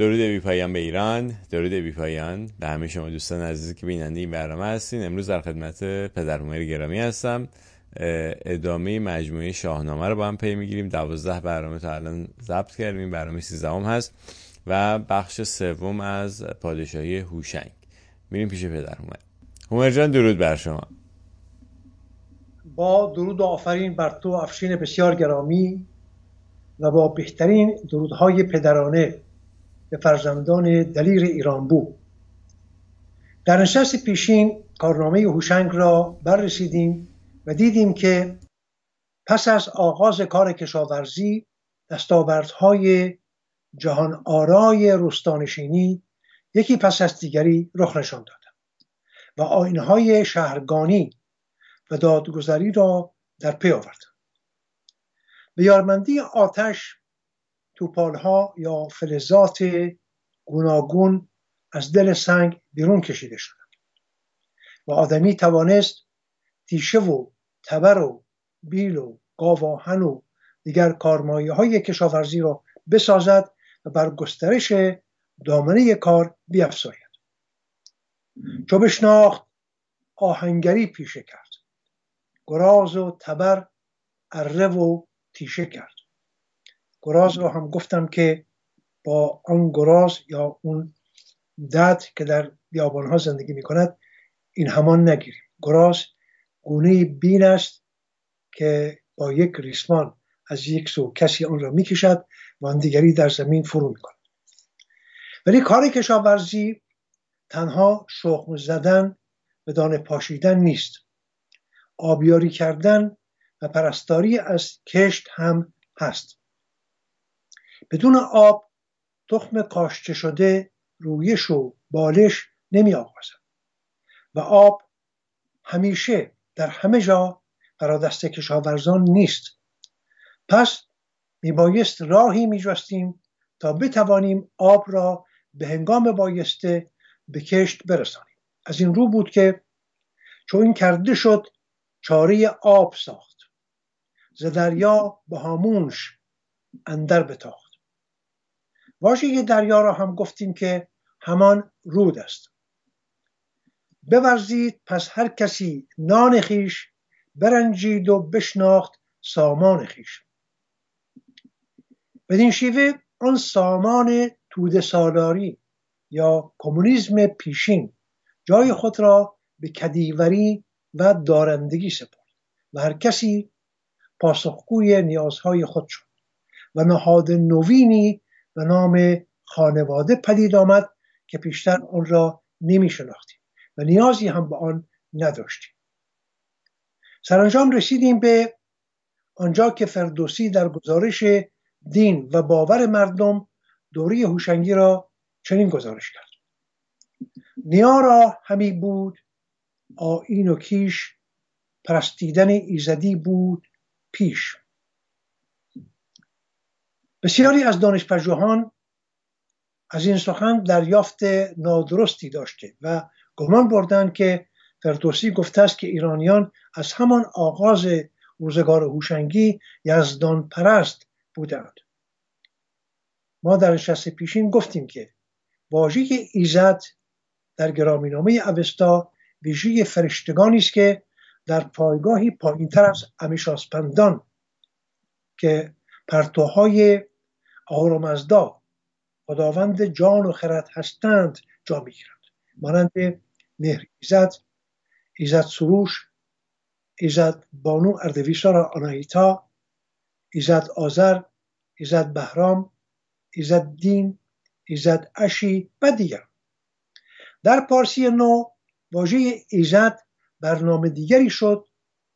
درود بی پایان به ایران درود بی پایان به همه شما دوستان عزیزی که بیننده این برنامه هستین. امروز در خدمت پدر گرامی هستم. ادامه مجموعه شاهنامه رو با هم پی می‌گیریم. دوازده برنامه تا الان ضبط کردیم. برنامه سیزدهم هست و بخش سوم از پادشاهی هوشنگ. میریم پیش پدر هومر هومر جان درود بر شما. با درود و آفرین بر تو افشین بسیار گرامی و با بهترین درودهای پدرانه. به فرزندان دلیر ایران بو در نشست پیشین کارنامه هوشنگ را بررسیدیم و دیدیم که پس از آغاز کار کشاورزی دستاوردهای جهان آرای روستانشینی یکی پس از دیگری رخ نشان دادند و آینهای شهرگانی و دادگذری را در پی آوردند به یارمندی آتش توپالها یا فلزات گوناگون از دل سنگ بیرون کشیده شدند. و آدمی توانست تیشه و تبر و بیل و گاواهن و دیگر کارمایه های کشاورزی را بسازد و بر گسترش دامنه کار بیافزاید چو بشناخت آهنگری پیشه کرد. گراز و تبر اره و تیشه کرد. گراز رو هم گفتم که با آن گراز یا اون دد که در بیابان ها زندگی می کند این همان نگیریم. گراز گونه بین است که با یک ریسمان از یک سو کسی آن را می‌کشد و آن دیگری در زمین فرو می‌کند. ولی کار کشاورزی تنها شخم زدن به دانه پاشیدن نیست. آبیاری کردن و پرستاری از کشت هم هست. بدون آب تخم کاشته شده رویش و بالش نمی آغازد و آب همیشه در همه جا برای دست کشاورزان نیست. پس میبایست راهی میجستیم تا بتوانیم آب را به هنگام بایسته به کشت برسانیم. از این رو بود که چون این کرده شد چاره آب ساخت. ز دریا به هامونش اندر بتاخت. واژه دریا را هم گفتیم که همان رود است. بورزید پس هر کسی نان خیش برنجید و بشناخت سامان خیش. بدین شیوه آن سامان توده سالاری یا کمونیسم پیشین جای خود را به کدیوری و دارندگی سپرد و هر کسی پاسخگوی نیازهای خود شد و نهاد نوینی به نام خانواده پدید آمد که پیشتر آن را نمی شناختیم و نیازی هم به آن نداشتیم. سرانجام رسیدیم به آنجا که فردوسی در گزارش دین و باور مردم دوری هوشنگی را چنین گزارش کرد. نیا را همی بود آین و کیش پرستیدن ایزدی بود پیش. بسیاری از دانشپژوهان از این سخن دریافت نادرستی داشته و گمان بردند که فردوسی گفته است که ایرانیان از همان آغاز روزگار هوشنگی یزدان پرست بودند. ما در نشست پیشین گفتیم که واژه ایزد در گرامینامه اوستا ویژه فرشتگانی است که در پایگاهی پایینتر از امیشاسپندان که پرتوهای آرامزدا خداوند جان و خرد هستند جا می‌گیرند مانند مهر ایزد ایزد سروش ایزد بانو اردویسارا آنایتا ایزد آذر ایزد بهرام ایزد دین ایزد اشی و دیگر. در پارسی نو واژه ایزد برنامه دیگری شد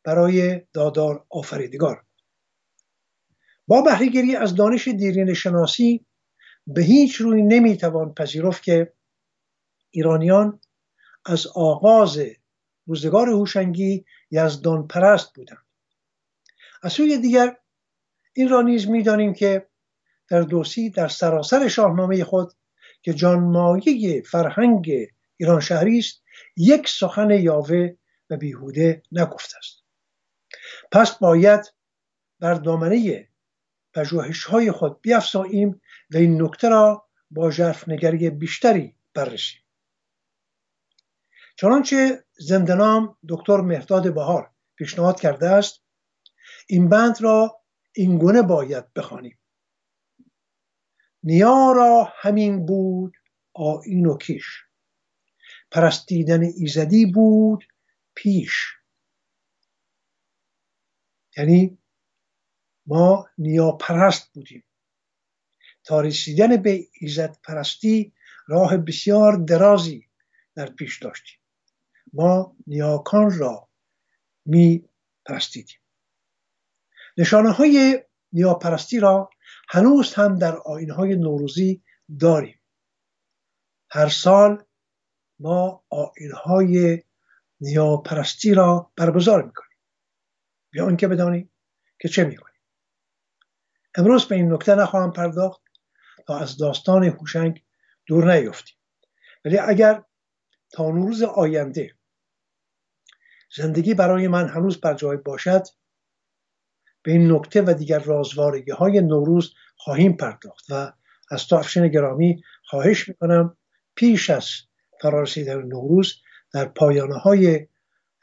برای دادار آفریدگار. با بهرهگیری از دانش دیرین شناسی به هیچ روی نمی‌توان پذیرفت که ایرانیان از آغاز روزگار هوشنگی یزدان پرست بودند. از سوی دیگر این را نیز می‌دانیم که فردوسی در سراسر شاهنامه خود که جانمایه فرهنگ ایران شهری است یک سخن یاوه و بیهوده نگفته است. پس باید بر دامنه پژوهش های خود بیافزاییم و این نکته را با نگری بیشتری بررسیم چنانچه زندنام دکتر مهداد بهار پیشنهاد کرده است این بند را این گونه باید بخوانیم. نیا را همین بود آین و کیش. پرستیدن ایزدی بود پیش. یعنی ما نیا پرست بودیم. تا رسیدن به ایزد پرستی راه بسیار درازی در پیش داشتیم. ما نیاکان را می پرستیدیم نشانه های نیاپرستی را هنوز هم در آین های نوروزی داریم. هر سال ما آین های نیاپرستی را برگزار می‌کنیم. بیا آنکه بدانیم که چه می‌کنیم. امروز به این نکته نخواهم پرداخت تا از داستان هوشنگ دور نیفتیم. ولی اگر تا نوروز آینده زندگی برای من هنوز بر جای باشد به این نکته و دیگر رازوارگی های نوروز خواهیم پرداخت و از تو افشین گرامی خواهش می‌کنم پیش از فرارسیدن نوروز در پایانه های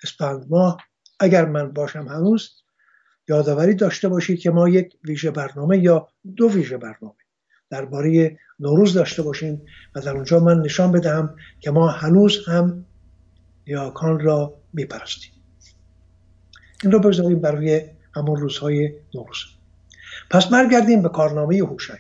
اسپند ماه اگر من باشم هنوز یادآوری داشته باشید که ما یک ویژه برنامه یا دو ویژه برنامه درباره نوروز داشته باشیم و در اونجا من نشان بدهم که ما هنوز هم نیاکان را میپرستیم. این رو بگذاریم برای همون روزهای نوروز. پس برگردیم به کارنامه هوشنگ.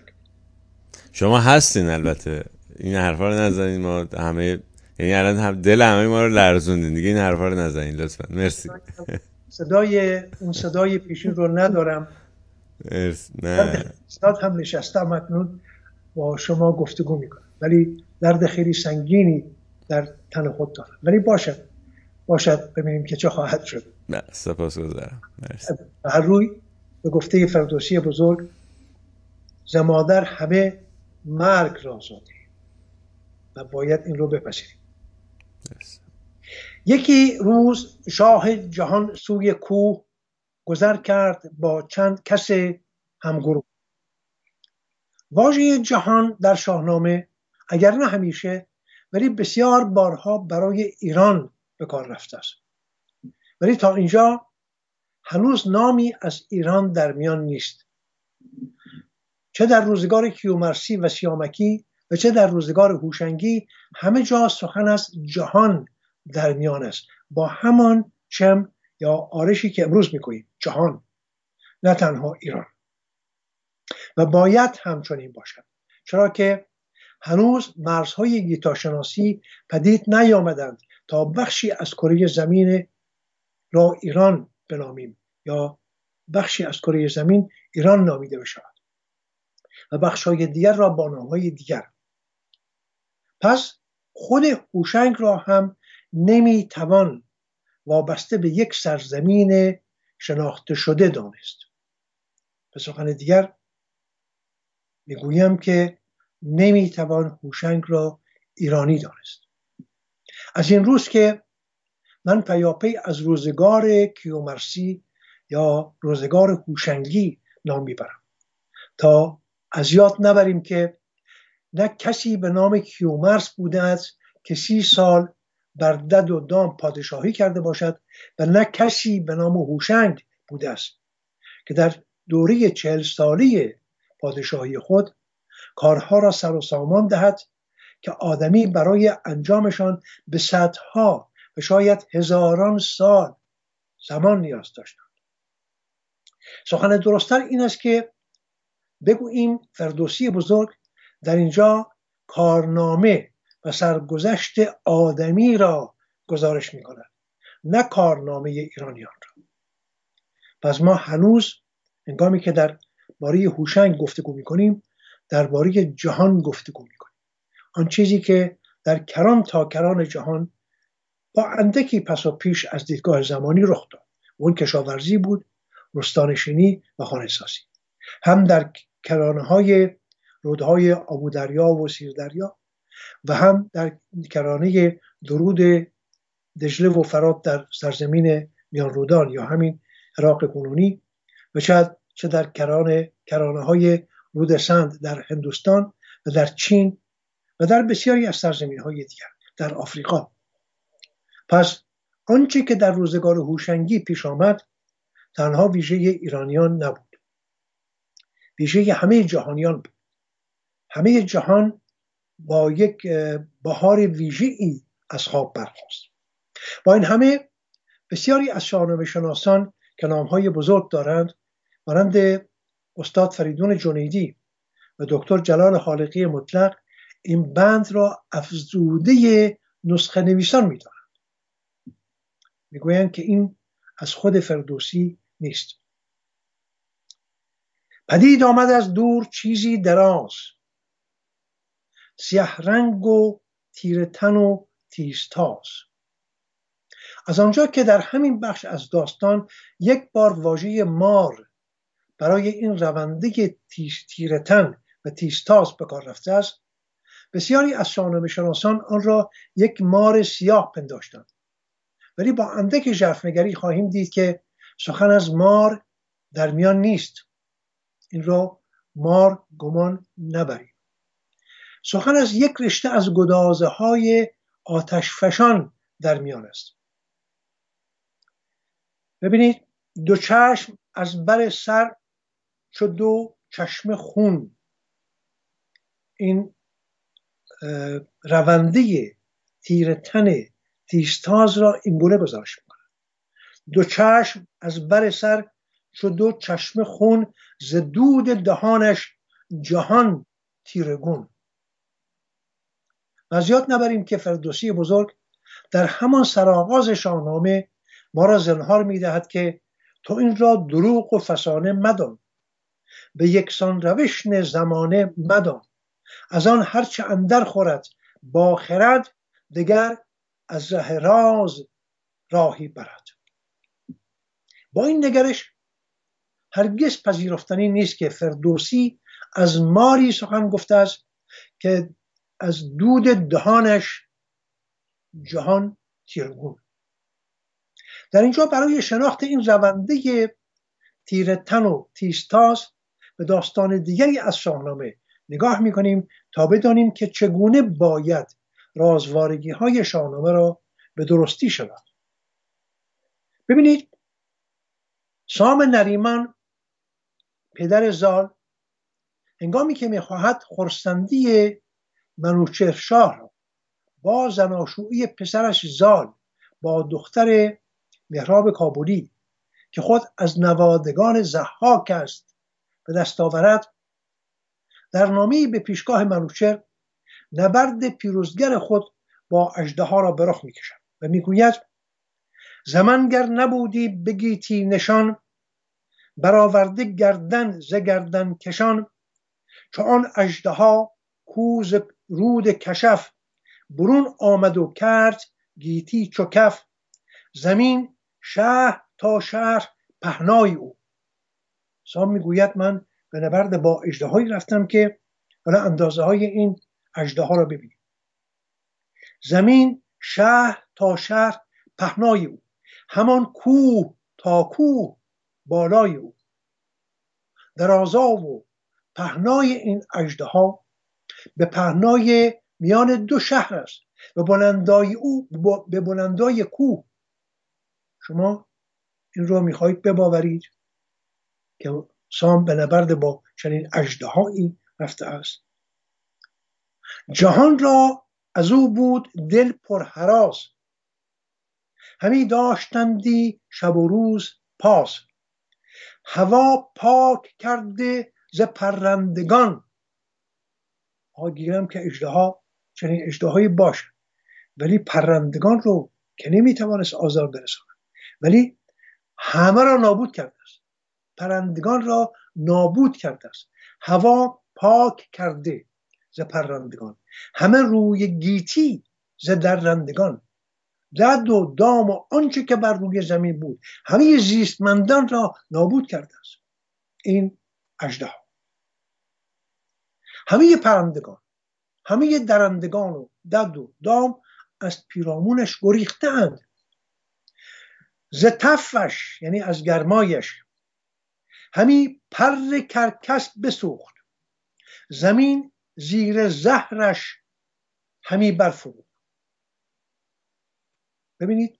شما هستین البته. این حرفا رو نزنین ما همه یعنی الان هم دل همه ما رو لرزوندین دیگه این حرفا رو نزنین لطفا. مرسی. صدای اون صدای پیشین رو ندارم. نه. هم نشستم اکنون با شما گفتگو می‌کنم. ولی درد خیلی سنگینی در تن خود دارم. ولی باشد. باشد. ببینیم که چه خواهد شد. نه سپاس گذارم. هر روی به گفته فردوسی بزرگ زمادر همه مرگ را زاده و باید این رو بپذیریم. یکی روز شاه جهان سوی کوه گذر کرد با چند کس همگروه. واژه جهان در شاهنامه اگر نه همیشه ولی بسیار بارها برای ایران به کار رفته است. ولی تا اینجا هنوز نامی از ایران در میان نیست. چه در روزگار کیومرسی و سیامکی و چه در روزگار هوشنگی همه جا سخن از جهان در میان است با همان چم یا آرشی که امروز می‌کنیم جهان نه تنها ایران. و باید همچنین باشد. چرا که هنوز مرزهای گیتاشناسی پدید نیامدند تا بخشی از کره زمین را ایران بنامیم یا بخشی از کره زمین ایران نامیده بشود. و بخش های دیگر را با نام های دیگر. پس خود هوشنگ را هم نمی‌توان وابسته به یک سرزمین شناخته شده دانست. به سخن دیگر می‌گویم که نمی‌توان هوشنگ را ایرانی دانست. از این روز که من پیاپی از روزگار کیومرسی یا روزگار هوشنگی نام می‌برم. تا از یاد نبریم که نه کسی به نام کیومرس بوده است که سی سال بر دد و دام پادشاهی کرده باشد و نه کسی به نام هوشنگ بوده است که در دوره چهل سالی پادشاهی خود کارها را سر و سامان دهد که آدمی برای انجامشان به صدها و شاید هزاران سال زمان نیاز داشتند. سخن درستتر این است که بگوییم فردوسی بزرگ در اینجا کارنامه و سرگذشت آدمی را گزارش می کند نه کارنامه ایرانیان را. پس ما هنوز انگامی که در باره هوشنگ گفتگو می کنیم درباره جهان گفتگو می کنیم آن چیزی که در کران تا کران جهان با اندکی پس و پیش از دیدگاه زمانی رخ داد. اون کشاورزی بود رستانشینی و خانه سازی هم در کرانه های رودهای آبودریا و سیردریا و هم در کرانه درود دجله و فرات در سرزمین میان رودان یا همین عراق کنونی و چه در کرانه کرانه های رود سند در هندوستان و در چین و در بسیاری از سرزمین های دیگر در آفریقا. پس آنچه که در روزگار هوشنگی پیش آمد تنها ویژه ایرانیان نبود. ویژه همه جهانیان بود. همه جهان با یک بهار ویژه ای از خواب برخواست با این همه بسیاری از شاهنامه شناسان که نامهای بزرگ دارند مانند استاد فریدون جنیدی و دکتر جلال خالقی مطلق این بند را افزوده نسخه نویسان می‌دانند. می‌گویند که این از خود فردوسی نیست. پدید آمد از دور چیزی دراز. سیه رنگ و تیر تن و تیزتاز از آنجا که در همین بخش از داستان یک بار واژه مار برای این رونده تیرتن و تیزتاز به کار رفته است بسیاری از شاهنامه شناسان آن را یک مار سیاه پنداشتند. ولی با اندک ژرفنگری خواهیم دید که سخن از مار در میان نیست. این را مار گمان نبریم سخن از یک رشته از گدازه های آتش فشان در میان است. ببینید دو چشم از بر سر چو دو چشم خون. این رونده تیر تن تیستاز را این گونه گزارش می‌کنه دو چشم از بر سر چو دو چشم خون ز دود دهانش جهان تیرگون. و زیاد نبریم که فردوسی بزرگ در همان سرآغاز شاهنامه ما را زنهار می‌دهد که تو این را دروغ و فسانه مدان. به یکسان روش زمانه مدان. از آن هرچه اندر خورد با خرد دگر از ره راز راهی برد. با این نگرش هرگز پذیرفتنی نیست که فردوسی از ماری سخن گفته است که از دود دهانش جهان تیرگون در اینجا برای شناخت این رونده تیر تن و تیستاز به داستان دیگری از شاهنامه نگاه می‌کنیم تا بدانیم که چگونه باید رازوارگی های شاهنامه را به درستی شناخت. ببینید سام نریمان پدر زال هنگامی که می‌خواهد خورسندی منوچهر شاه را. با زناشویی پسرش زال با دختر مهراب کابولی که خود از نوادگان زحاک است به دست آورد. در نامی به پیشگاه منوچهر نبرد پیروزگر خود با اژدها را به رخ می‌کشد و می‌گوید زمانگر نبودی بگیتی نشان برآورده گردن ز گردن کشان چون آن اژدها کوز رود کشف برون آمد و کرد گیتی چو کف. زمین شهر تا شهر پهنای او. سام می‌گوید من به نبرد با اجدهایی رفتم که حالا اندازه های این اجده ها را ببینیم. زمین شهر تا شهر پهنای او. همان کوه تا کوه بالای او. درازا و پهنای این اجده ها به پهنای میان دو شهر است و بلندای او به بلندای کوه. شما این رو می‌خواهید بباورید که سام به نبرد با چنین اجدهایی رفته است. جهان را از او بود دل پر حراس. همی داشتندی شب و روز پاس. هوا پاک کرده ز پرندگان. گیرم که اجدها چنین اجدهایی باش ولی پرندگان رو که نمی‌توانست آزار برساند. ولی همه را نابود کرده است. پرندگان را نابود کرده است. هوا پاک کرده ز پرندگان. همه روی گیتی ز درندگان. دد و دام و آنچه که بر روی زمین بود همه زیستمندان را نابود کرده است. این اجده همه پرندگان همه درندگان و دد و دام از پیرامونش گریختند ز تفش یعنی از گرمایش همی پر کرکس بسوخت. زمین زیر زهرش همی برفرود ببینید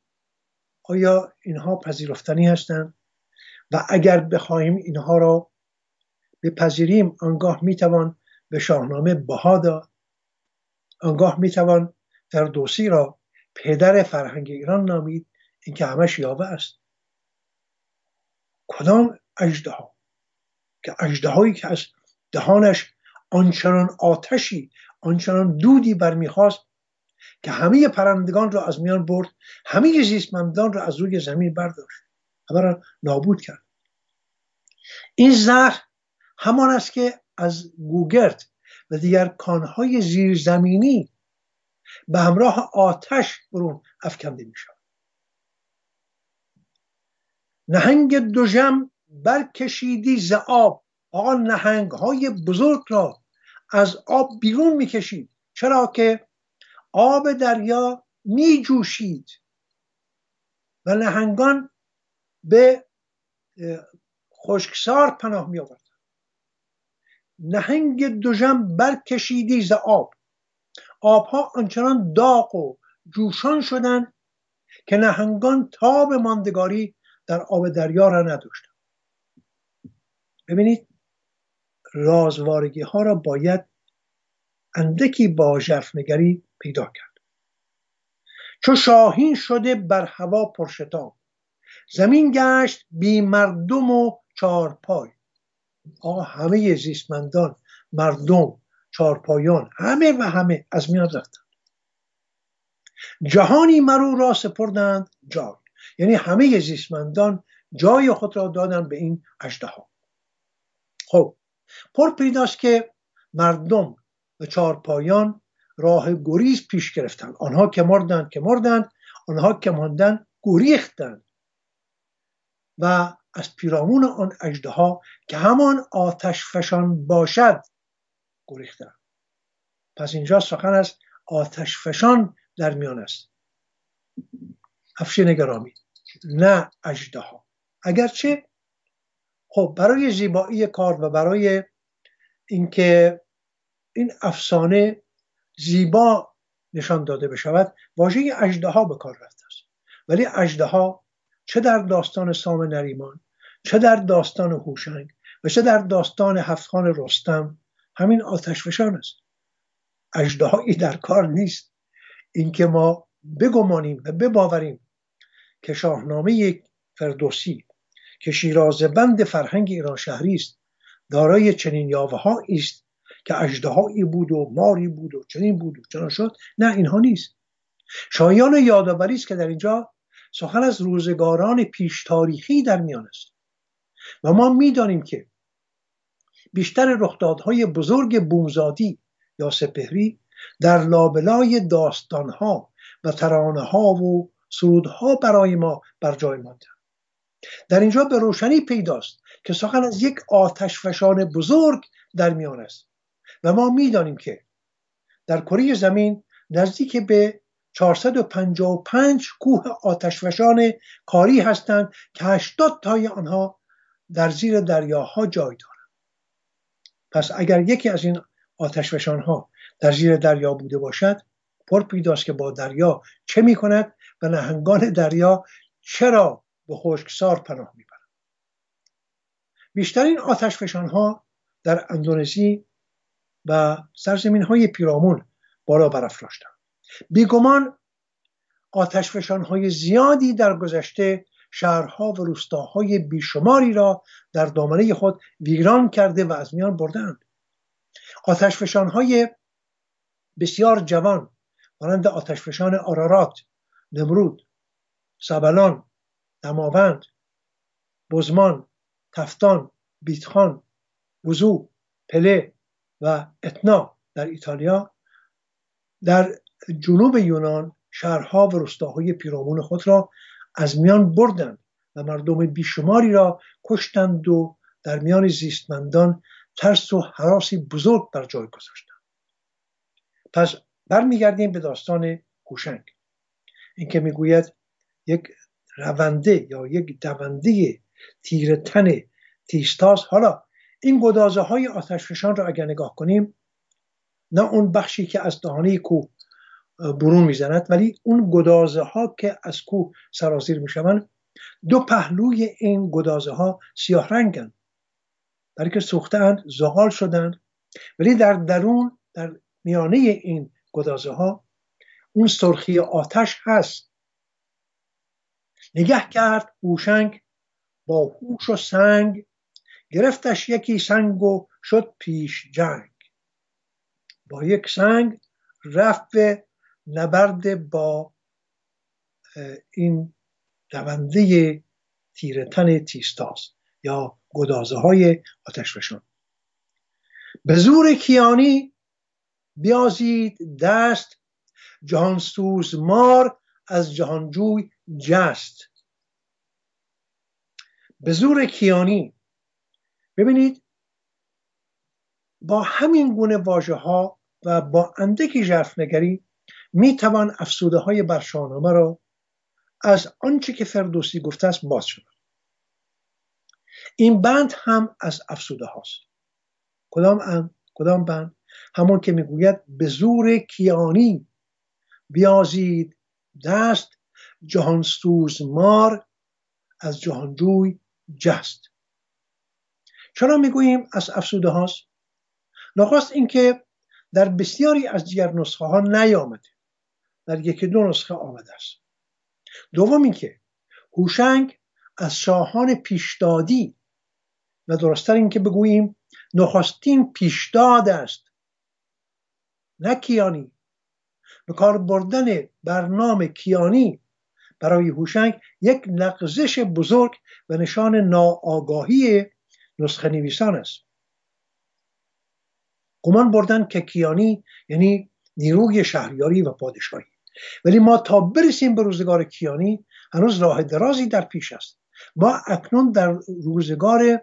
آیا اینها پذیرفتنی هستند؟ و اگر بخواهیم اینها را بپذیریم آنگاه می‌توان به شاهنامه بها داد. آنگاه می‌توان فردوسی را پدر فرهنگ ایران نامید این که همش یاوه است. کدام اجده ها که اجده که از دهانش آنچنان آتشی آنچنان دودی برمیخواست که همه پرندگان را از میان برد همه زیستمندان را از روی زمین برداشت. همه را نابود کرد. این زهر همان است که از گوگرد و دیگر کانهای زیرزمینی به همراه آتش برون افکنده می شود نهنگ دوژم برکشیدی ز آب آقا نهنگ های بزرگ را از آب بیرون می‌کشید. چرا که آب دریا می جوشید و نهنگان به خشکسار پناه می آورد نهنگ دوژم برکشیدی ز آب. آبها آنچنان داغ و جوشان شدند که نهنگان تاب ماندگاری در آب دریا را نداشتند. ببینید رازوارگی ها را باید اندکی با جرفنگری پیدا کرد. چو شاهین شده بر هوا پرشتاب زمین گشت بی مردم و چارپای. آقا همه زیستمندان مردم چارپایان همه و همه از میان رفتند جهانی مرو را سپردند جای. یعنی همه زیستمندان جای خود را دادن به این ها خب پر پیداست که مردم و چارپایان راه گریز پیش گرفتند آنها که مردند که مردند آنها که ماندند گریختند. و از پیرامون آن ها که همان آتش فشان باشد گریختند. پس اینجا سخن از آتش فشان در میان است. افشین گرامی نه ها اگرچه خب برای زیبایی کار و برای اینکه این افسانه زیبا نشان داده بشود واژه ها به کار رفته است. ولی ها چه در داستان سام نریمان چه در داستان هوشنگ و چه در داستان هفتخان رستم همین آتش فشان است. اجدهایی در کار نیست. اینکه ما بگمانیم و بباوریم که شاهنامه فردوسی که شیراز بند فرهنگ ایران شهری است دارای چنین یاوه است که اجدهایی بود و ماری بود و چنین بود و چنان شد نه اینها نیست. شایان یادآوری است که در اینجا سخن از روزگاران پیش تاریخی در میان است. و ما می‌دانیم که بیشتر رخدادهای بزرگ بومزادی یا سپهری در لابلای داستانها و ترانه ها و سرودها برای ما بر جای مانده در اینجا به روشنی پیداست که سخن از یک آتش فشان بزرگ در میان است. و ما می‌دانیم که در کره زمین نزدیک به 455 کوه آتشفشان کاری هستند که 80 تای آنها در زیر دریاها جای دارند. پس اگر یکی از این آتشفشان ها در زیر دریا بوده باشد پر پیداست که با دریا چه می کند و نهنگان دریا چرا به خشکسار پناه می‌برند. بیشترین آتشفشان ها در اندونزی و سرزمین های پیرامون بالا برافراشتند. بیگمان آتشفشان های زیادی در گذشته شهرها و روستاهای بیشماری را در دامنه خود ویران کرده و از میان بردند. های بسیار جوان مانند آتشفشان آرارات نمرود سبلان دماوند بزمان تفتان بیتخان وزو پله و اتنا در ایتالیا در جنوب یونان شهرها و روستاهای پیرامون خود را از میان بردند و مردم بیشماری را کشتند و در میان زیستمندان ترس و حراسی بزرگ بر جای گذاشتند. پس برمیگردیم به داستان هوشنگ اینکه می‌گوید یک رونده یا یک دونده تیر تن تیستاس حالا این گدازه های آتشفشان را اگر نگاه کنیم نه اون بخشی که از دهانه کوه برون می‌زند. ولی اون گدازه ها که از کوه سرازیر می‌شوند دو پهلوی این گدازه ها سیاه رنگن. برای که سوختند زغال شدند ولی در درون در میانه این گدازه ها اون سرخی آتش هست. نگه کرد هوشنگ با هوش و سنگ. گرفتش یکی سنگ و شد پیش جنگ. با یک سنگ رفت به نبرد با این دونده تیرتن تیستاس یا گدازه های آتش به زور کیانی بیازید دست جهانسوز مار از جهانجوی جست. به زور کیانی ببینید با همین گونه واژه ها و با اندکی نگری می توان افسوده های بر را از آنچه که فردوسی گفته است باز شد. این بند هم از افسوده هاست. کدام کدام بند؟ همون که می‌گوید به زور کیانی بیازید دست جهانستوز مار از جهانجوی جست. چرا می‌گوییم از افسوده هاست؟ نخواست اینکه در بسیاری از دیگر نسخه ها نیامده. در یکی دو نسخه آمده است. دوم اینکه هوشنگ از شاهان پیشدادی و درستتر اینکه بگوییم نخستین پیشداد است. نه کیانی. به کار بردن برنامه کیانی برای هوشنگ یک لغزش بزرگ و نشان ناآگاهی نسخه نویسان است. گمان بردن که کیانی یعنی نیروی شهریاری و پادشاهی. ولی ما تا برسیم به روزگار کیانی هنوز راه درازی در پیش است. ما اکنون در روزگار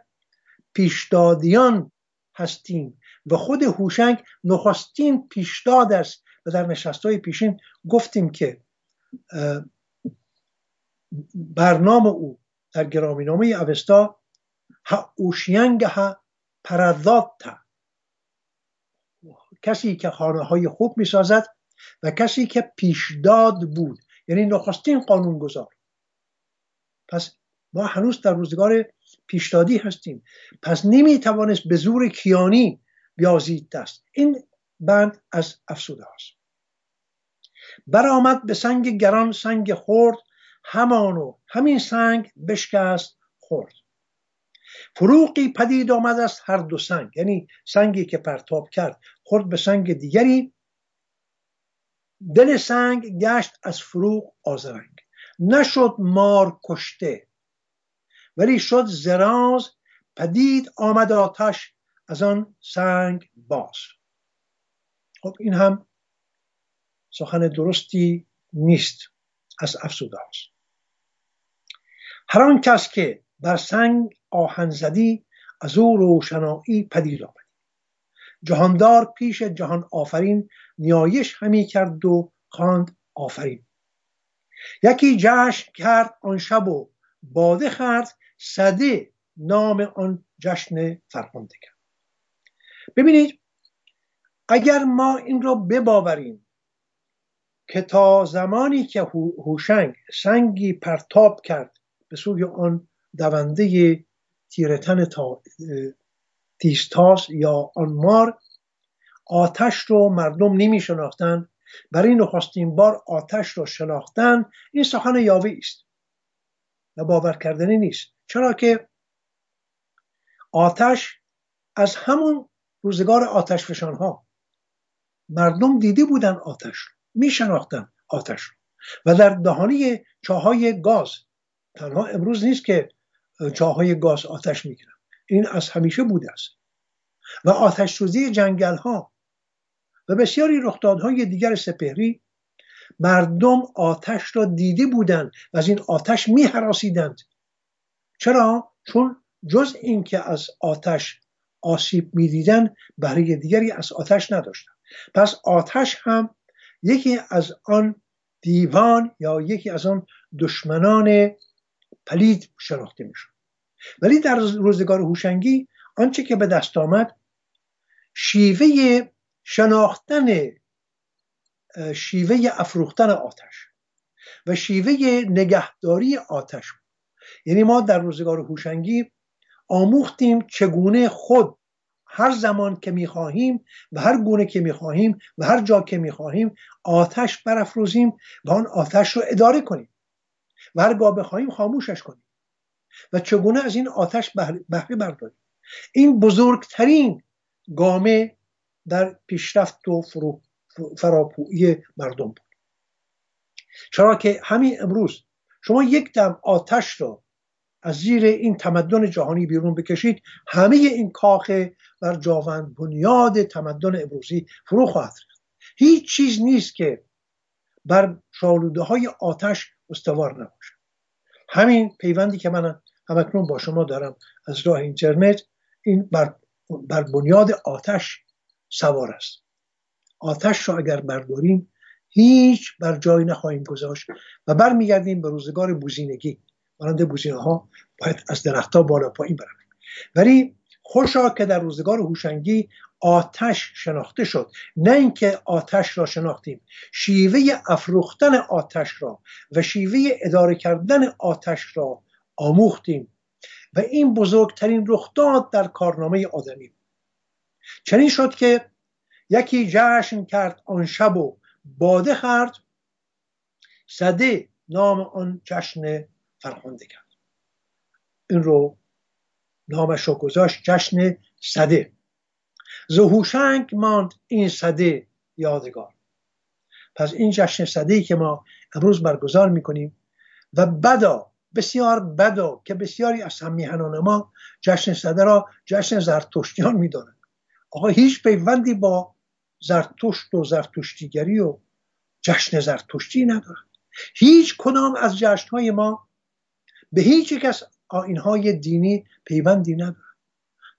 پیشدادیان هستیم و خود هوشنگ نخستین پیشداد است و در نشست های پیشین گفتیم که برنامه او در گرامینامه اوستا ها اوشینگ ها پردادتا کسی که خانه های خوب می سازد و کسی که پیشداد بود یعنی نخستین قانون گذار پس ما هنوز در روزگار پیشدادی هستیم. پس نمی توانست به زور کیانی بیازید دست. این بند از افسوده هاست. برآمد به سنگ گران سنگ خورد همانو همین سنگ بشکست خورد فروغی پدید آمد از هر دو سنگ یعنی سنگی که پرتاب کرد خورد به سنگ دیگری دل سنگ گشت از فروغ آزرنگ. نشد مار کشته ولی شد زراز پدید آمد آتش از آن سنگ باز. خب این هم سخن درستی نیست از افسوده هاست هر کس که بر سنگ آهن زدی از او روشنایی پدید آمد. جهاندار پیش جهان آفرین نیایش همی کرد و خواند آفرین. یکی جشن کرد آن شب و باده خرد صده نام آن جشن فرخنده کرد. ببینید اگر ما این رو بباوریم که تا زمانی که هوشنگ سنگی پرتاب کرد به سوی آن دونده تیرتن تا تیستاس یا آن مار آتش رو مردم نمی شناختن. برای نخستین بار آتش رو شناختن. این سخن یاوه است و باور کردنی نیست. چرا که آتش از همون روزگار آتش فشان ها. مردم دیده بودن آتش رو. می شناختن آتش رو. و در دهانی چاهای گاز. تنها امروز نیست که چاهای گاز آتش می‌گیرن این از همیشه بوده است. و آتش سوزی جنگل ها و بسیاری رخدادهای دیگر سپهری مردم آتش را دیده بودند و از این آتش می حراسیدند چرا؟ چون جز اینکه از آتش آسیب می‌دیدن برای دیگری از آتش نداشتن پس آتش هم یکی از آن دیوان یا یکی از آن دشمنان پلید شناخته می‌شد. ولی در روزگار هوشنگی آنچه که به دست آمد شیوه شناختن شیوه افروختن آتش و شیوه نگهداری آتش یعنی ما در روزگار هوشنگی آموختیم چگونه خود هر زمان که می‌خواهیم و هر گونه که می‌خواهیم و هر جا که می‌خواهیم آتش برافروزیم و آن آتش رو اداره کنیم و هرگاه بخواهیم خاموشش کنیم. و چگونه از این آتش بهره برداریم؟ این بزرگترین گامه در پیشرفت و فراپویی مردم بود. چرا که همین امروز شما یک دم آتش را از زیر این تمدن جهانی بیرون بکشید همه این کاخ بر جاوند بنیاد تمدن امروزی فرو خواهد ریخت. هیچ چیز نیست که بر شالوده های آتش استوار نباشه همین پیوندی که من همکنون با شما دارم از راه اینترنت این بر, بر بنیاد آتش سوار است. آتش را اگر برداریم هیچ بر جای نخواهیم گذاشت و برمیگردیم به روزگار بوزینگی. مانند بوزینه ها باید از درختها بالا پایین برویم. ولی خوشا که در روزگار هوشنگی آتش شناخته شد. نه اینکه آتش را شناختیم. شیوه افروختن آتش را و شیوه اداره کردن آتش را آموختیم و این بزرگترین رخ داد در کارنامه آدمی چنین شد که یکی جشن کرد آن شب و باده خرد صده نام آن جشن فرخنده کرد. این رو نامش رو گذاشت جشن صده زهوشنگ ماند این صده یادگار. پس این جشن صده ای که ما امروز برگزار می‌کنیم و بدا بسیار بدا که بسیاری از همیهنان ما جشن صده را جشن زرتشتیان می‌دانند آقا هیچ پیوندی با زرتشت و زرتشتیگری و جشن زرتشتی ندارد هیچ کدام از جشنهای ما به هیچ یک از دینی پیوندی ندارد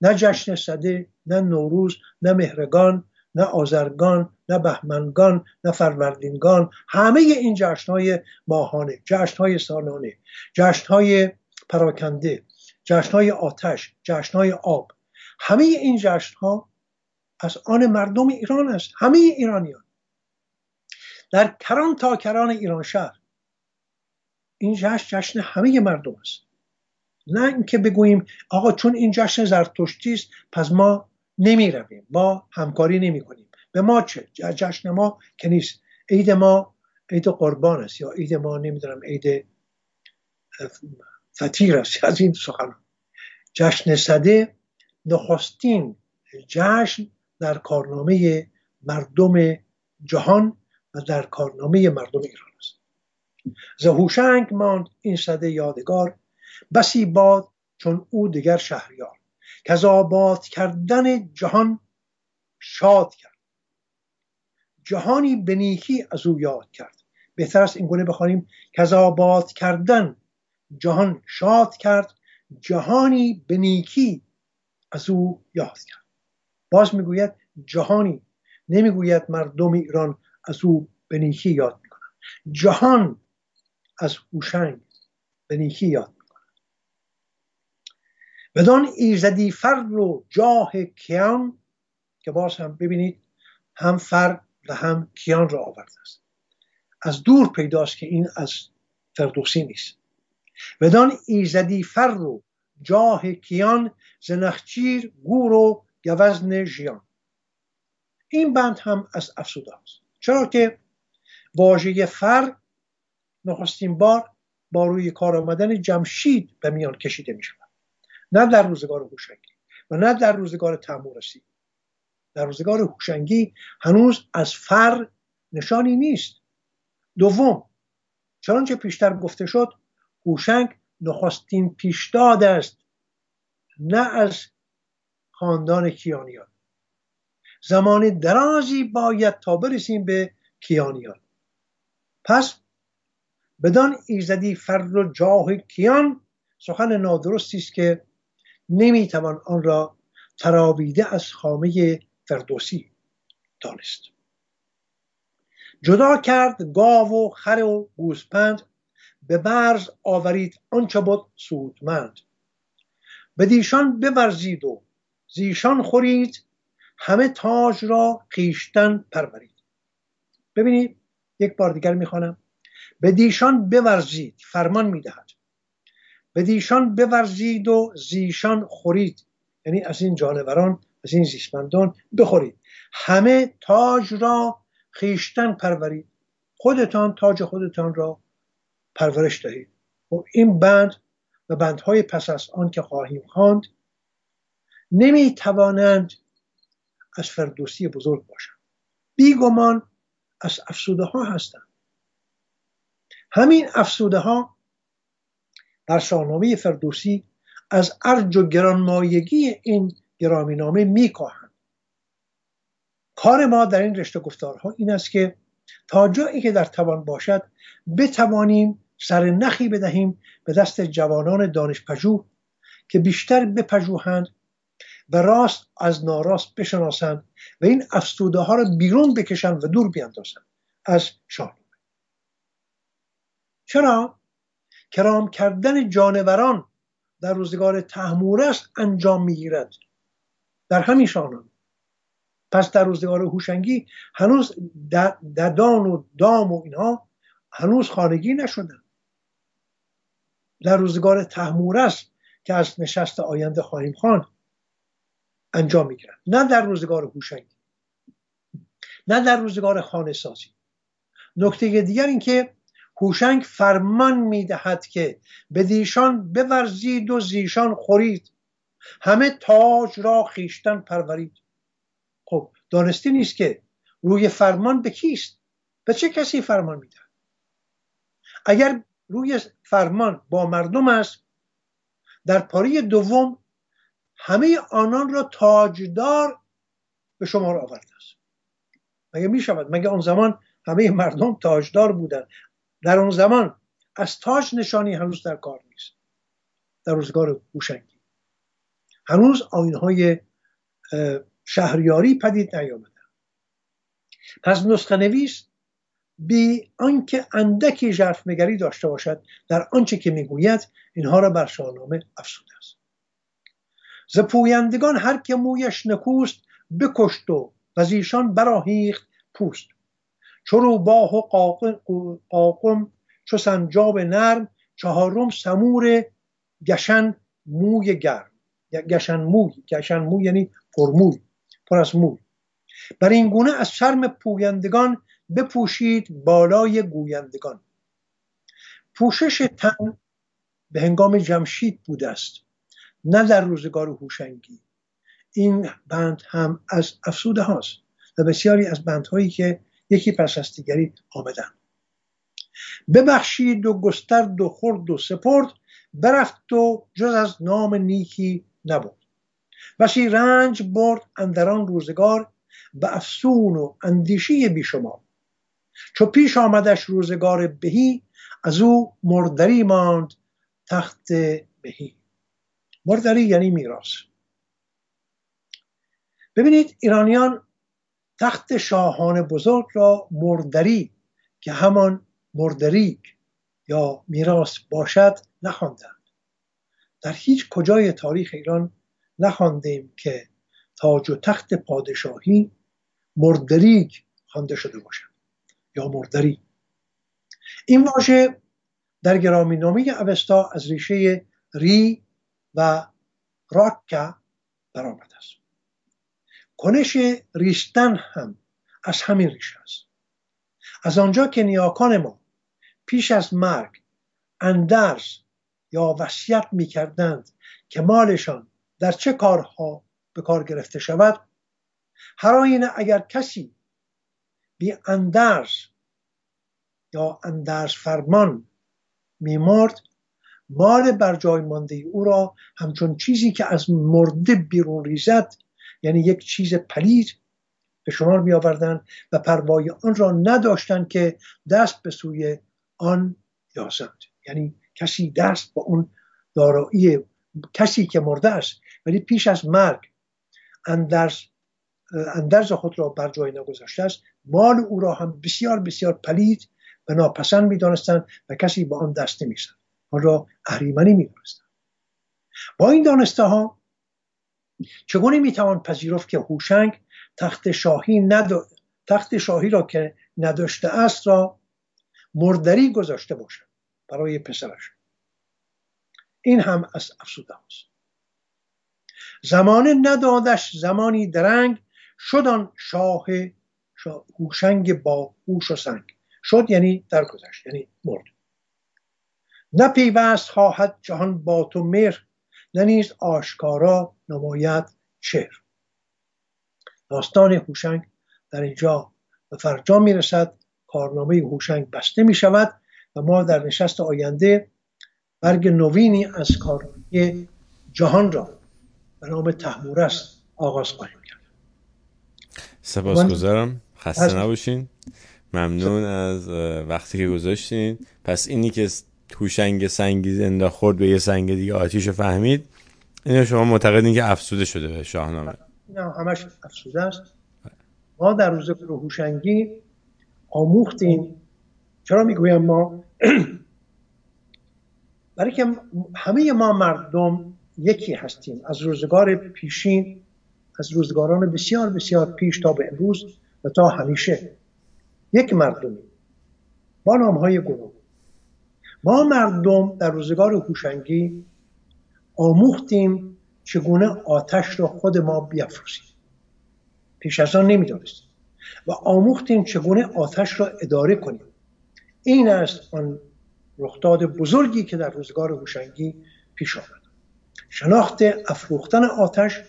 نه جشن صده نه نوروز نه مهرگان نه آزرگان نه بهمنگان نه فروردینگان همه این جشنهای ماهانه جشنهای سالانه جشنهای پراکنده جشنهای آتش جشنهای آب همه این جشنها از آن مردم ایران است همه ایرانیان. در کران تا کران ایران شهر این جشن جشن همه مردم است. نه اینکه بگوییم آقا چون این جشن زرتشتی است پس ما نمی رویم ما همکاری نمی کنیم به ما چه؟ جشن ما که نیست. عید ما عید قربان است یا عید ما نمی‌دونم عید فتیر است از این سخن جشن صده نخستین جشن در کارنامه مردم جهان و در کارنامه مردم ایران است. زهوشنگ ماند این صده یادگار. بسی باد چون او دیگر شهریار. که آباد کردن جهان شاد کرد. جهانی به نیکی از او یاد کرد. بهتر است این گونه بخوانیم که آباد کردن جهان شاد کرد جهانی به نیکی از او یاد کرد. باز می‌گوید جهانی نمی‌گوید مردم ایران از او به نیکی یاد می‌کنن جهان از هوشنگ به نیکی یاد بدان ایزدی فر و جاه کیان که باز هم ببینید هم فر و هم کیان را آورده است. از دور پیداست که این از فردوسی نیست. بدان ایزدی فر و جاه کیان زنخچیر گور و گوزن ژیان. این بند هم از افسوده است. چرا که واژه فر نخستین بار با روی کار آمدن جمشید به میان کشیده می شود نه در روزگار هوشنگی و نه در روزگار تمورسی در روزگار هوشنگی هنوز از فر نشانی نیست. دوم چنانچه پیشتر گفته شد هوشنگ نخستین پیشداد است نه از خاندان کیانیان. زمان درازی باید تا برسیم به کیانیان. پس بدان ایزدی فر و جاه کیان سخن نادرستی است که نمی‌توان آن را تراویده از خامه فردوسی دانست. جدا کرد گاو و خر و گوسپند به برز آورید آنچه بود سودمند. بدیشان ببرزید و زیشان خورید همه تاج را خیشتن پرورید. ببینید یک بار دیگر می‌خوانم. به دیشان بورزید فرمان می‌دهد. به دیشان بورزید و زیشان خورید. یعنی از این جانوران از این زیستمندان بخورید. همه تاج را خیشتن پرورید. خودتان تاج خودتان را پرورش دهید. و این بند و بندهای پس از آن که خواهیم خواند نمی توانند از فردوسی بزرگ باشند. بیگمان از افسوده ها هستند. همین افسوده ها در شاهنامه فردوسی از ارج و گرانمایگی این گرامینامه میکاهند. کار ما در این رشته گفتارها این است که تا جایی که در توان باشد بتوانیم سر نخی بدهیم به دست جوانان دانش پژوه که بیشتر بپژوهند و راست از ناراست بشناسند و این افسوده ها را بیرون بکشند و دور بیاندازند از شاهنامه. چرا؟ کرام کردن جانوران در روزگار تحمورس انجام می‌گیرد. در همین شاهنامه. پس در روزگار هوشنگی هنوز ددان و دام و اینها هنوز خانگی نشدن در روزگار تحمورس که از نشست آینده خواهیم خواند انجام می‌گیرن نه در روزگار هوشنگی نه در روزگار خانه سازی نکته دیگر این که هوشنگ فرمان می‌دهد که به دیشان بورزید و زیشان خورید. همه تاج را خیشتن پرورید. خب دانستی نیست که روی فرمان به کیست؟ به چه کسی فرمان میده اگر روی فرمان با مردم است در پاری دوم همه آنان را تاجدار به شمار آورده است. مگه می شود مگه آن زمان همه مردم تاجدار بودند؟ در اون زمان از تاج نشانی هنوز در کار نیست. در روزگار هوشنگی هنوز آینهای شهریاری پدید نیامده. پس نسخه نویس بی آنکه اندکی ژرف نگری داشته باشد در آنچه که می‌گوید اینها را بر شاهنامه افسوده است. ز پویندگان هر که مویش نکوست بکشت و از ایشان براهیخت پوست. چو باه و قاقم چو سنجاب نرم چهارم سمور گشن موی گرم. گشن موی گشن موی یعنی پرموی پر از موی. بر این گونه از شرم پویندگان بپوشید بالای گویندگان. پوشش تن به هنگام جمشید بوده است نه در روزگار هوشنگی. این بند هم از افسوده هاست و بسیاری از بندهایی که یکی پس از دیگری آمدن. ببخشید و گسترد و خورد و سپرد برفت و جز از نام نیکی نبود بسی رنج برد اندران روزگار به افسون و اندیشی بیشمار. چو پیش آمدش روزگار بهی از او مردری ماند تخت بهی. مردری یعنی میراث. ببینید ایرانیان تخت شاهان بزرگ را مردری که همان مردریک یا میراث باشد نخواندند. در هیچ کجای تاریخ ایران نخواندیم که تاج و تخت پادشاهی مردریک خوانده شده باشد یا مردری. این واژه در گرامی نامی اوستا از ریشه ری و راکا برآمده است. کنش ریستن هم از همین ریشه است. از آنجا که نیاکان ما پیش از مرگ اندرز یا وصیت می کردند که مالشان در چه کارها به کار گرفته شود هر آینه اگر کسی بی اندرز یا اندرز فرمان میمرد مال بر جای مانده او را همچون چیزی که از مرده بیرون ریزد یعنی یک چیز پلید به شمار می آوردن و پروای آن را نداشتند که دست به سوی آن یازند یعنی کسی دست با اون دارایی کسی که مرده است ولی پیش از مرگ اندرز اندرز خود را بر جای نگذاشته است. مال او را هم بسیار بسیار پلید و ناپسند می‌دانستند و کسی با آن دست نمی‌زد آن را اهریمنی می‌دانستند. با این دانسته ها چگونه می‌توان پذیرفت که هوشنگ تخت شاهی ندو... تخت شاهی را که نداشته است را مردری گذاشته باشد برای پسرش. این هم از افسوده است. زمان ندادش زمانی درنگ شدن شاه هوشنگ با هوش و سنگ. شد یعنی درگذشت یعنی مرد. نه پیوست خواهد جهان با تو مهر نه نیز آشکارا نماید چهر داستان هوشنگ در اینجا به فرجام می‌رسد. کارنامه هوشنگ بسته می شود و ما در نشست آینده برگ نوینی از کارنامه جهان را به نام تحمورست آغاز خواهیم کرد. سپاسگزارم. خسته نباشین. ممنون از وقتی که گذاشتین. پس اینی که توشنگ سنگی زنده خورد به یه سنگ دیگه آتیش فهمید. اینو شما معتقدین که افسوده شده به شاهنامه. نه همش افسوده است. ما در روز هوشنگی آموختیم. چرا می‌گویم ما؟ برای که همه ما مردم یکی هستیم. از روزگار پیشین از روزگاران بسیار بسیار پیش تا به امروز و تا همیشه. یک مردمی. با نام های گروه. ما مردم در روزگار هوشنگی آموختیم چگونه آتش را خود ما بیافروزیم. پیش از آن نمی‌دانستیم و آموختیم چگونه آتش را اداره کنیم. این است آن رخداد بزرگی که در روزگار هوشنگی پیش آمد. شناخت افروختن آتش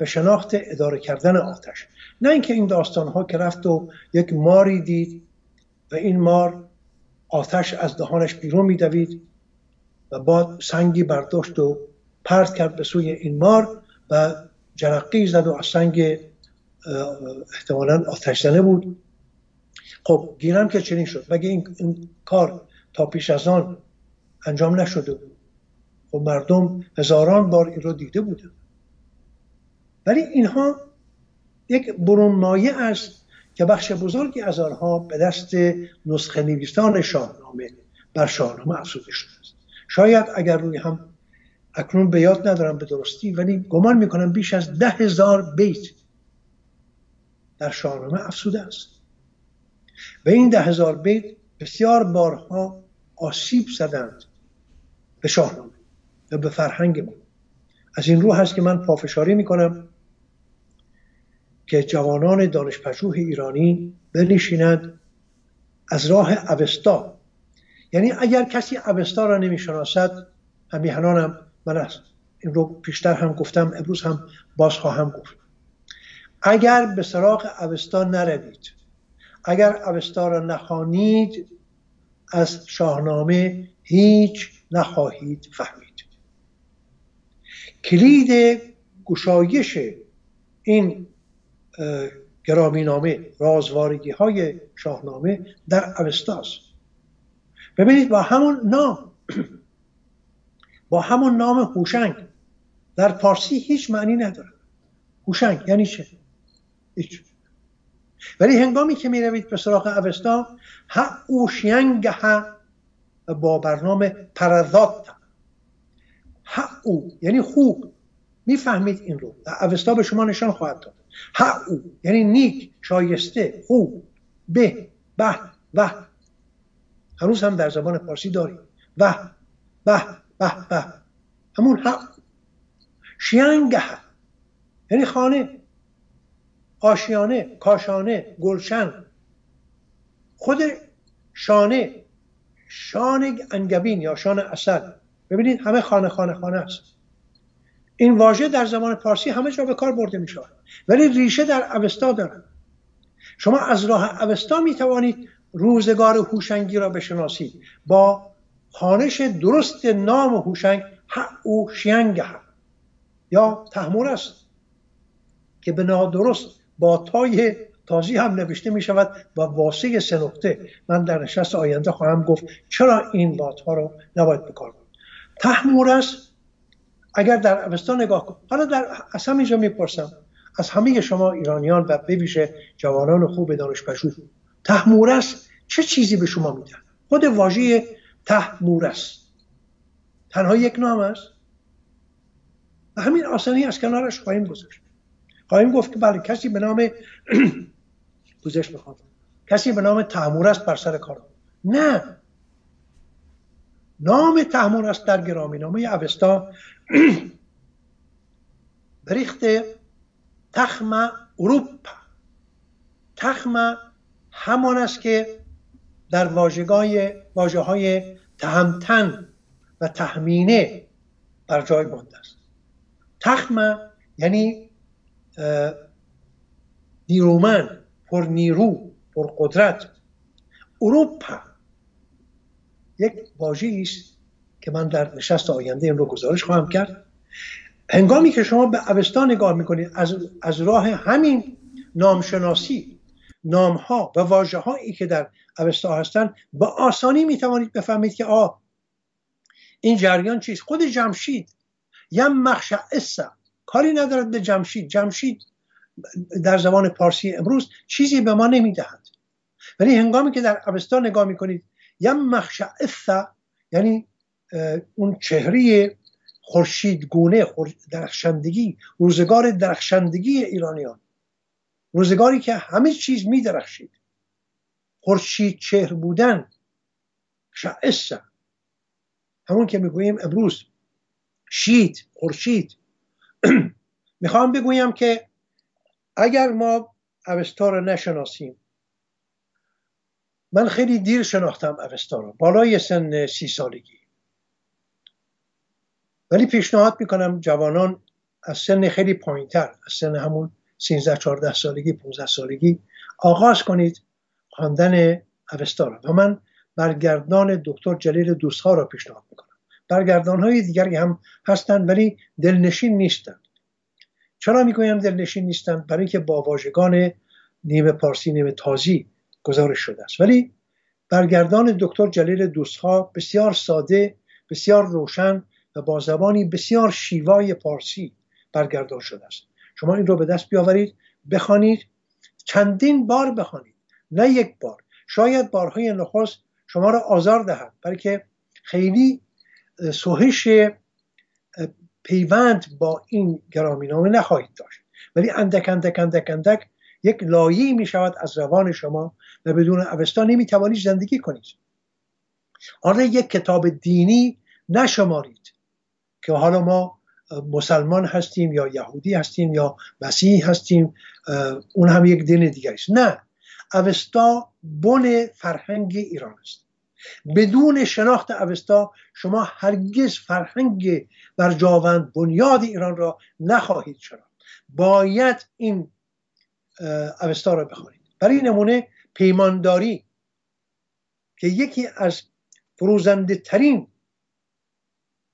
و شناخت اداره کردن آتش. نه اینکه این داستان ها که رفت و یک ماری دید و این مار آتش از دهانش بیرون میدوید و بعد سنگی برداشت و پرت کرد به سوی این مار و جرقی زد و از سنگ احتمالا آتش زنه بود. خب گیرم که چنین شد. مگه این, این کار تا پیش از آن انجام نشده بود؟ خب مردم هزاران بار این رو دیده بودن ولی اینها یک برون مایه است که بخش بزرگی از آنها به دست نسخه نویسان شاهنامه بر شاهنامه افزوده شده است. شاید اگر روی هم اکنون به یاد ندارم به درستی ولی گمان می‌کنم بیش از ده هزار بیت در شاهنامه افزوده است. به این ده هزار بیت بسیار بارها آسیب زدند به شاهنامه و به فرهنگ ما از این رو هست که من پافشاری می‌کنم که جوانان دانشپژوه ایرانی بنشینند از راه اوستا. یعنی اگر کسی اوستا را نمی‌شناسد همیهنانم من است این رو پیشتر هم گفتم امروز هم باز خواهم گفت. اگر به سراغ اوستا نروید اگر اوستا را نخوانید از شاهنامه هیچ نخواهید فهمید. کلید گشایش این گرامینامه رازوارگی های شاهنامه در اوستاست ببینید با همون نام با همون نام هوشنگ در پارسی هیچ معنی نداره. هوشنگ یعنی چه؟ هیچ. ولی هنگامی که می روید به سراغ اوستا ها اوشینگ ها با برنامه پرذات ها او یعنی خوب. می‌فهمید این رو. اوستا به شما نشان خواهد داد. ها او یعنی نیک شایسته خوب به به و هنوز هم در زبان پارسی داریم و به به به. همون ها. شیانگه یعنی خانه. آشیانه کاشانه گلشن. خود شانه. شان انگبین یا شان اصل ببینید همه خانه خانه خانه است. این واژه در زمان پارسی همه جا به کار برده می شود. ولی ریشه در اوستا دارد شما از راه اوستا می توانید روزگار هوشنگی را بشناسید. با خانش درست نام هوشنگ او شینگ یا تحمور است که به نادرست با تای تازی هم نوشته می شود و واسه سه نقطه. من در نشست آینده خواهم گفت چرا این باتها را نباید بکار بود تحمور است اگر در اوستا نگاه کن حالا در از همینجا می‌پرسم. از همه شما ایرانیان و بویژه جوانان خوب دانش پژوه تحمور است چه چیزی به شما میدن؟ خود واژه تحمور است تنها یک نام است. و همین آسانی از کنارش خواهیم گذاشت. خواهیم گفت که بله کسی به نام پوزش می‌خواد کسی به نام تحمور است بر سر کار نه. نام تحمور است در گرامی نامه اوستا بریخت تخم اروپا. تخم همان است که در واژگاه واژه های تهمتن و تحمینه بر جای مانده است. تخم یعنی نیرومند پر نیرو پر قدرت. اروپا یک واژه است که من در نشست آینده این رو گزارش خواهم کرد. هنگامی که شما به اوستا نگاه می‌کنید از, از راه همین نامشناسی نام ها و واژه هایی که در اوستا هستند با آسانی می‌توانید بفهمید که آه این جریان چیست؟ خود جمشید یم مخشع کاری ندارد به جمشید. جمشید در زبان پارسی امروز چیزی به ما نمی‌دهد. ولی هنگامی که در اوستا نگاه می‌کنید یم مخشع یعنی اون چهره خورشیدگونه درخشندگی روزگار درخشندگی ایرانیان. روزگاری که همه چیز می درخشید خورشید چهر بودن شعص همون که می‌گوییم امروز شید خورشید. می‌خوام بگویم که اگر ما اوستا رو نشناسیم من خیلی دیر شناختم اوستا رو. بالای سن سی سالگی. ولی پیشنهاد می‌کنم جوانان از سن خیلی پایینتر از سن همون 13 14 سالگی 15 سالگی آغاز کنید خواندن اوستا و من برگردان دکتر جلیل دوستها را پیشنهاد می‌کنم. برگردان های دیگری هم هستند ولی دلنشین نیستند چرا می‌گویم دلنشین نیستند برای اینکه با واژگان نیمه پارسی نیمه تازی گزارش شده است. ولی برگردان دکتر جلیل دوستها بسیار ساده بسیار روشن با زبانی بسیار شیوای پارسی برگردان شده است. شما این رو به دست بیاورید بخوانید چندین بار بخوانید. نه یک بار. شاید بارهای نخست شما را آزار دهد برای که خیلی سوهش پیوند با این گرامینامه نخواهید داشت. ولی اندک اندک اندک اندک یک لایه می شود از روان شما و بدون اوستا نمی توانید زندگی کنید. آن یک کتاب دینی نشمارید. که حالا ما مسلمان هستیم یا یهودی هستیم یا مسیح هستیم اون هم یک دین دیگری است. نه. اوستا بن فرهنگ ایران است. بدون شناخت اوستا شما هرگز فرهنگ برجاوند بنیاد ایران را نخواهید شناخت. باید این اوستا را بخوانید. برای نمونه پیمانداری که یکی از فروزنده ترین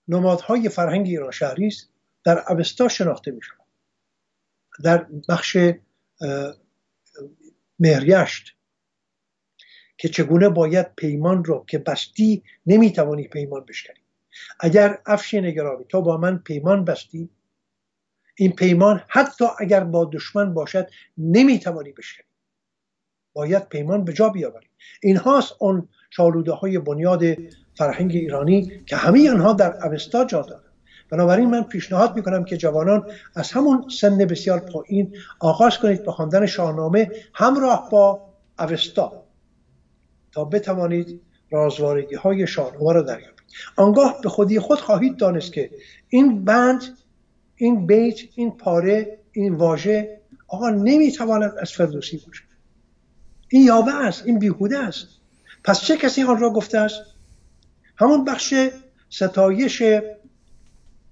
نمادهای فرهنگ ایران شهری است در اوستا شناخته می شود. در بخش مهریشت که چگونه باید پیمان رو که بستی نمی‌توانی پیمان بشکنی. اگر افشین گرامی تو با من پیمان بستی این پیمان حتی اگر با دشمن باشد نمی‌توانی بشکنی. باید پیمان به جا بیاوری اینهاست اون شالوده های بنیاد فرهنگ ایرانی که همه آنها در اوستا جا دارند. بنابراین من پیشنهاد می‌کنم که جوانان از همون سن بسیار پایین آغاز کنید به خواندن شاهنامه همراه با اوستا تا بتوانید رازوارگی های شاهنامه را دریابید. آنگاه به خودی خود خواهید دانست که این بند این بیت این پاره این واژه آقا نمی‌تواند از فردوسی باشه این یاوه است این بیهوده است. پس چه کسی آن را گفته است؟ همون بخش ستایش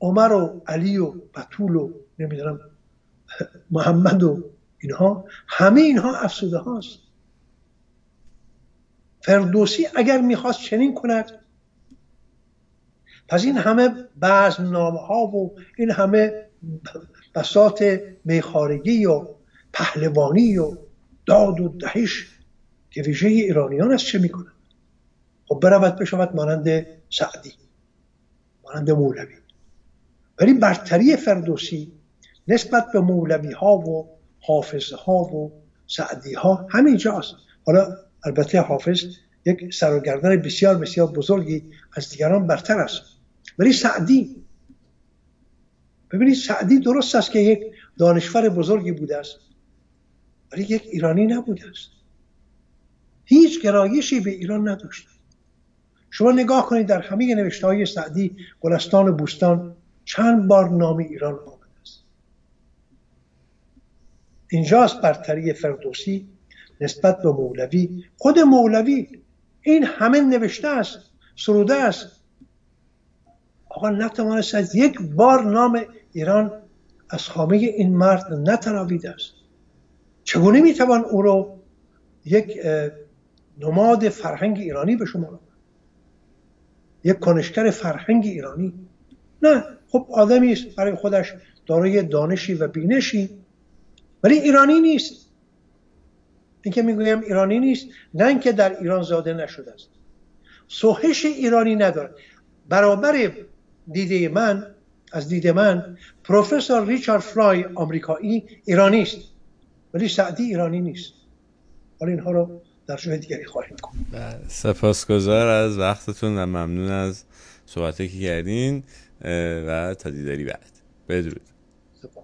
عمر و علی و بطول و نمی‌دونم محمد و اینها همه اینها افسوده هاست. فردوسی اگر می‌خواست چنین کند پس این همه بعض نامه ها و این همه بسات میخارگی و پهلوانی و داد و دهش که ویژه ایرانیان است چه می‌کنند؟ خب برود بشود مانند سعدی مانند مولوی. ولی برتری فردوسی نسبت به مولوی ها و حافظ ها و سعدی ها همینجاست. حالا البته حافظ یک سرگردان بسیار بسیار بزرگی از دیگران برتر است. ولی سعدی ببینید سعدی درست است که یک دانشور بزرگی بوده است. ولی یک ایرانی نبوده است هیچ گرایشی به ایران نداشت. شما نگاه کنید در همه نوشته های سعدی گلستان و بوستان چند بار نام ایران آمده است. اینجاست برتری فردوسی نسبت به مولوی. خود مولوی این همه نوشته است سروده است. آقا نتوانست از یک بار نام ایران از خامه این مرد نتراویده است. چگونه می‌توان او رو یک نماد فرهنگ ایرانی به شما یک کنشگر فرهنگ ایرانی؟ نه. خب آدمی است برای خودش دارای دانشی و بینشی ولی ایرانی نیست. اینکه می‌گویم ایرانی نیست نه اینکه در ایران زاده نشده است. سوهش ایرانی نداره برابر دیده من از دید من پروفسور ریچارد فرای آمریکایی ایرانی است. ولی سعدی ایرانی نیست. حالا اینها رو در جای دیگری خواهیم بله، سپاسگزار از وقتتون و ممنون از صحبتی که کردین و تا دیداری بعد. بدرود.